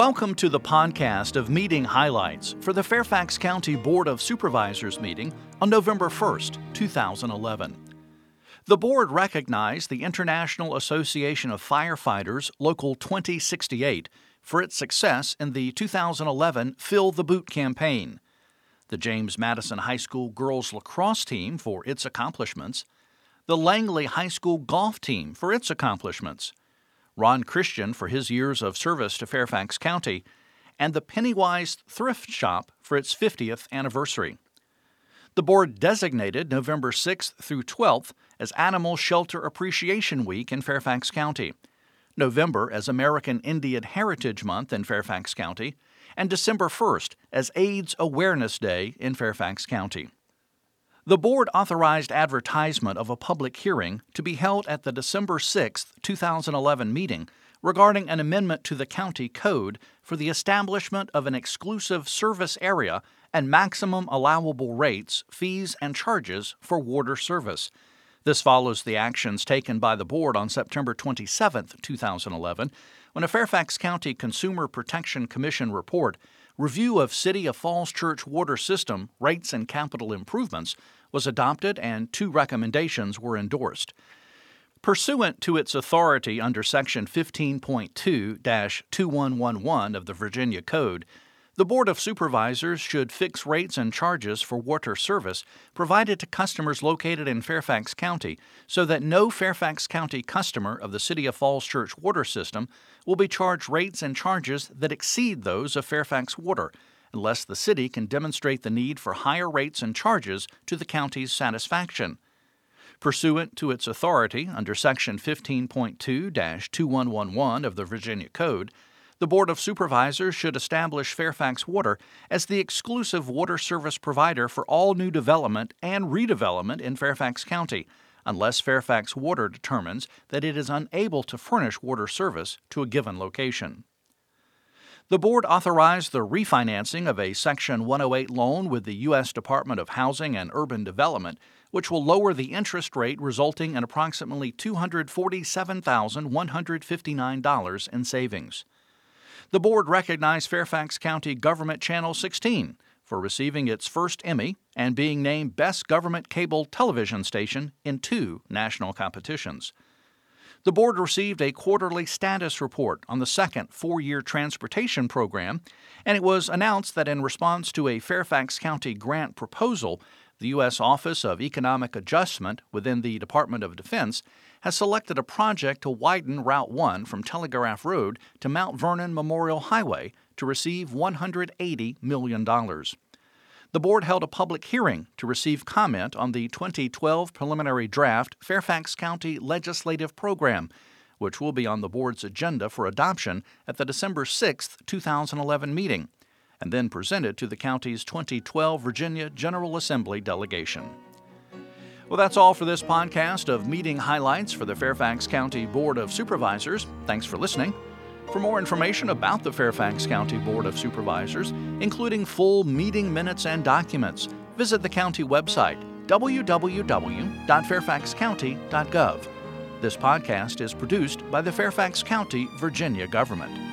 Welcome to the podcast of meeting highlights for the Fairfax County Board of Supervisors meeting on November 1st, 2011. The board recognized the International Association of Firefighters Local 2068 for its success in the 2011 Fill the Boot campaign, the James Madison High School girls lacrosse team for its accomplishments, the Langley High School golf team for its accomplishments, Ron Christian for his years of service to Fairfax County, and the Pennywise Thrift Shop for its 50th anniversary. The board designated November 6th through 12th as Animal Shelter Appreciation Week in Fairfax County, November as American Indian Heritage Month in Fairfax County, and December 1st as AIDS Awareness Day in Fairfax County. The board authorized advertisement of a public hearing to be held at the December 6, 2011 meeting regarding an amendment to the county code for the establishment of an exclusive service area and maximum allowable rates, fees, and charges for water service. This follows the actions taken by the board on September 27, 2011, when a Fairfax County Consumer Protection Commission report review of City of Falls Church water system rates and capital improvements was adopted and two recommendations were endorsed. Pursuant to its authority under Section 15.2 2111 of the Virginia Code, the Board of Supervisors should fix rates and charges for water service provided to customers located in Fairfax County so that no Fairfax County customer of the City of Falls Church water system will be charged rates and charges that exceed those of Fairfax Water unless the city can demonstrate the need for higher rates and charges to the county's satisfaction. Pursuant to its authority under Section 15.2 2111 of the Virginia Code, the Board of Supervisors should establish Fairfax Water as the exclusive water service provider for all new development and redevelopment in Fairfax County, unless Fairfax Water determines that it is unable to furnish water service to a given location. The board authorized the refinancing of a Section 108 loan with the U.S. Department of Housing and Urban Development, which will lower the interest rate, resulting in approximately $247,159 in savings. The board recognized Fairfax County Government Channel 16 for receiving its first Emmy and being named Best Government Cable Television Station in two national competitions. The board received a quarterly status report on the second four year transportation program, and it was announced that in response to a Fairfax County grant proposal, the U.S. Office of Economic Adjustment within the Department of Defense has selected a project to widen Route 1 from Telegraph Road to Mount Vernon Memorial Highway to receive $180 million. The board held a public hearing to receive comment on the 2012 preliminary draft Fairfax County Legislative Program, which will be on the board's agenda for adoption at the December 6, 2011 meeting, and then presented to the county's 2012 Virginia General Assembly delegation. Well, that's all for this podcast of meeting highlights for the Fairfax County Board of Supervisors. Thanks for listening. For more information about the Fairfax County Board of Supervisors, including full meeting minutes and documents, visit the county website www.fairfaxcounty.gov. This podcast is produced by the Fairfax County, Virginia government.